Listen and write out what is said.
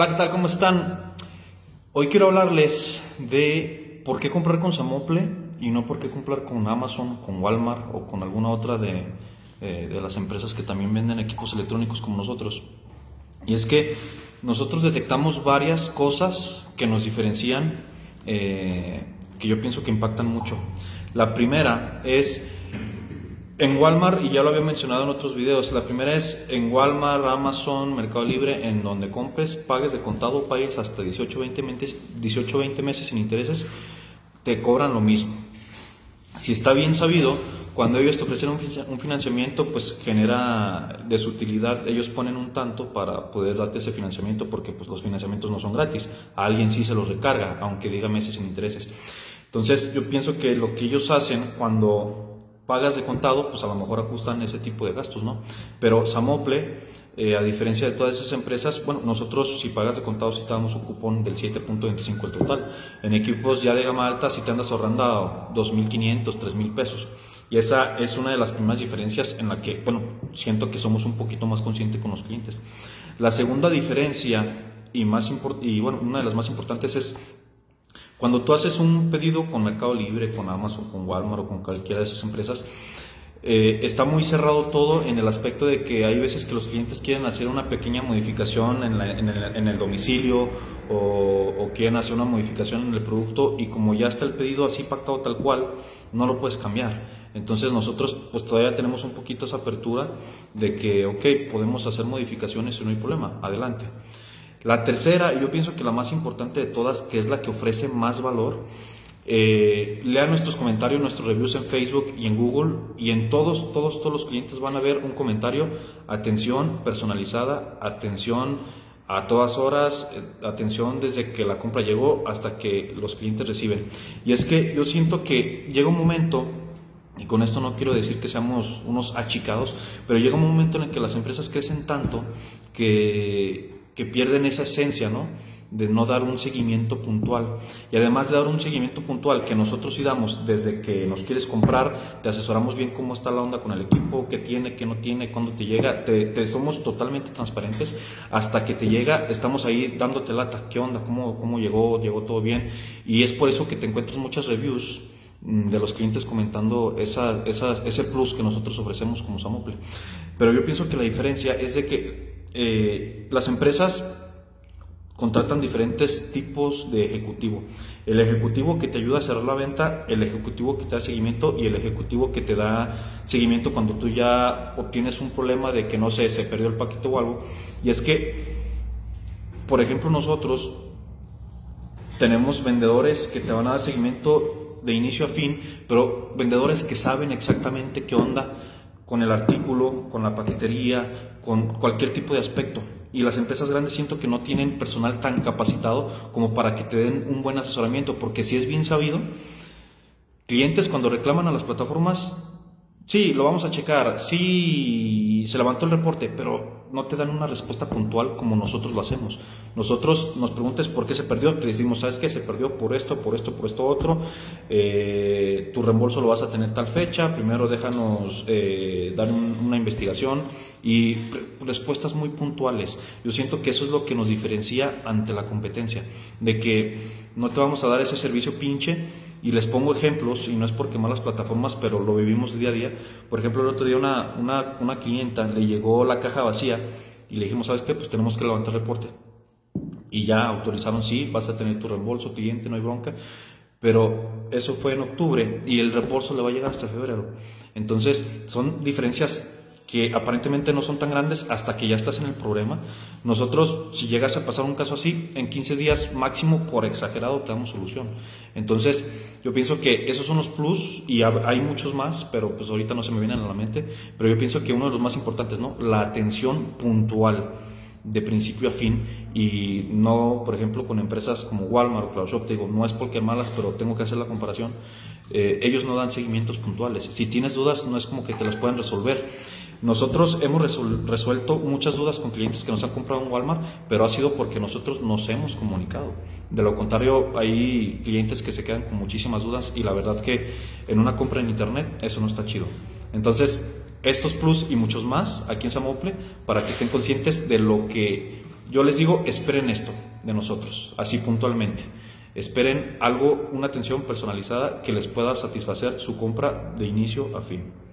Hola, ¿qué tal? ¿Cómo están? Hoy quiero hablarles de por qué comprar con Samople y no por qué comprar con Amazon, con Walmart o con alguna otra de, eh, de las empresas que también venden equipos electrónicos como nosotros. Y es que nosotros detectamos varias cosas que nos diferencian, eh, que yo pienso que impactan mucho. La primera es en Walmart, y ya lo había mencionado en otros videos, la primera es en Walmart, Amazon, Mercado Libre, en donde compres, pagues de contado, pagues hasta 18 20 meses, 18, 20 meses sin intereses, te cobran lo mismo. Si está bien sabido, cuando ellos te ofrecen un financiamiento, pues genera de su utilidad, ellos ponen un tanto para poder darte ese financiamiento, porque pues los financiamientos no son gratis, a alguien sí se los recarga, aunque diga meses sin intereses. Entonces yo pienso que lo que ellos hacen cuando pagas de contado, pues a lo mejor ajustan ese tipo de gastos, ¿no? Pero Samople, eh, a diferencia de todas esas empresas, bueno, nosotros si pagas de contado si te damos un cupón del 7.25 el total. En equipos ya de gama alta si te andas ahorrando 2.500, 3.000 pesos. Y esa es una de las primeras diferencias en la que, bueno, siento que somos un poquito más conscientes con los clientes. La segunda diferencia y más y bueno, una de las más importantes es cuando tú haces un pedido con Mercado Libre, con Amazon, con Walmart o con cualquiera de esas empresas, eh, está muy cerrado todo en el aspecto de que hay veces que los clientes quieren hacer una pequeña modificación en, el, domicilio o, quieren hacer una modificación en el producto y como ya está el pedido así pactado tal cual, no lo puedes cambiar. Entonces nosotros pues todavía tenemos un poquito esa apertura de que, ok, podemos hacer modificaciones y no hay problema, adelante. La tercera, yo pienso que la más importante de todas, que es la que ofrece más valor, eh, nuestros comentarios, nuestros reviews en Facebook y en Google y en todos, todos, todos los clientes van a ver un comentario, atención personalizada, atención a todas horas, eh, atención desde que la compra llegó hasta que los clientes reciben. Y es que yo siento que llega un momento, y con esto no quiero decir que seamos unos achicados, pero llega un momento en el que las empresas crecen tanto que que pierden esa esencia, ¿no? De no dar un seguimiento puntual. Y además de dar un seguimiento puntual que nosotros sí damos desde que nos quieres comprar, te asesoramos bien cómo está la onda con el equipo, qué tiene, qué no tiene, cuándo te llega, te, somos totalmente transparentes. Hasta que te llega, estamos ahí dándote lata, qué onda, cómo, cómo llegó, llegó todo bien. Y es por eso que te encuentras muchas reviews mm, de los clientes comentando esa, esa, ese plus que nosotros ofrecemos como Samople. Pero yo pienso que la diferencia es de que eh, las empresas contratan diferentes tipos de ejecutivo. El ejecutivo que te ayuda a cerrar la venta, el ejecutivo que te da seguimiento y el ejecutivo que te da seguimiento cuando tú ya obtienes un problema de que no sé, se perdió el paquete o algo. Y es que, por ejemplo, nosotros tenemos vendedores que te van a dar seguimiento de inicio a fin, pero vendedores que saben exactamente qué onda con el artículo, con la paquetería, con cualquier tipo de aspecto. Y las empresas grandes siento que no tienen personal tan capacitado como para que te den un buen asesoramiento, porque si es bien sabido, clientes cuando reclaman a las plataformas Sí, lo vamos a checar. Sí, se levantó el reporte, pero no te dan una respuesta puntual como nosotros lo hacemos. Nosotros nos preguntes por qué se perdió, te decimos, ¿sabes qué? Se perdió por esto, por esto, por esto otro. Eh, tu reembolso lo vas a tener tal fecha. Primero déjanos eh, dar una investigación y respuestas muy puntuales. Yo siento que eso es lo que nos diferencia ante la competencia, de que no te vamos a dar ese servicio pinche y les pongo ejemplos, y no es porque malas plataformas, pero lo vivimos día a día. Por ejemplo, el otro día una, una, una clienta le llegó la caja vacía y le dijimos, ¿sabes qué? Pues tenemos que levantar reporte. Y ya autorizaron, sí, vas a tener tu reembolso, cliente, no hay bronca. Pero eso fue en octubre y el reembolso le va a llegar hasta febrero. Entonces, son diferencias que aparentemente no son tan grandes hasta que ya estás en el problema. Nosotros, si llegas a pasar un caso así, en 15 días máximo, por exagerado, te damos solución. Entonces, yo pienso que esos son los plus y hay muchos más, pero pues ahorita no se me vienen a la mente, pero yo pienso que uno de los más importantes, ¿no? La atención puntual de principio a fin y no, por ejemplo, con empresas como Walmart o CloudShop, te digo, no es porque malas, pero tengo que hacer la comparación, eh, ellos no dan seguimientos puntuales. Si tienes dudas, no es como que te las puedan resolver. Nosotros hemos resuelto muchas dudas con clientes que nos han comprado en Walmart, pero ha sido porque nosotros nos hemos comunicado. De lo contrario, hay clientes que se quedan con muchísimas dudas y la verdad que en una compra en Internet eso no está chido. Entonces, estos plus y muchos más aquí en Samople para que estén conscientes de lo que yo les digo, esperen esto de nosotros, así puntualmente. Esperen algo, una atención personalizada que les pueda satisfacer su compra de inicio a fin.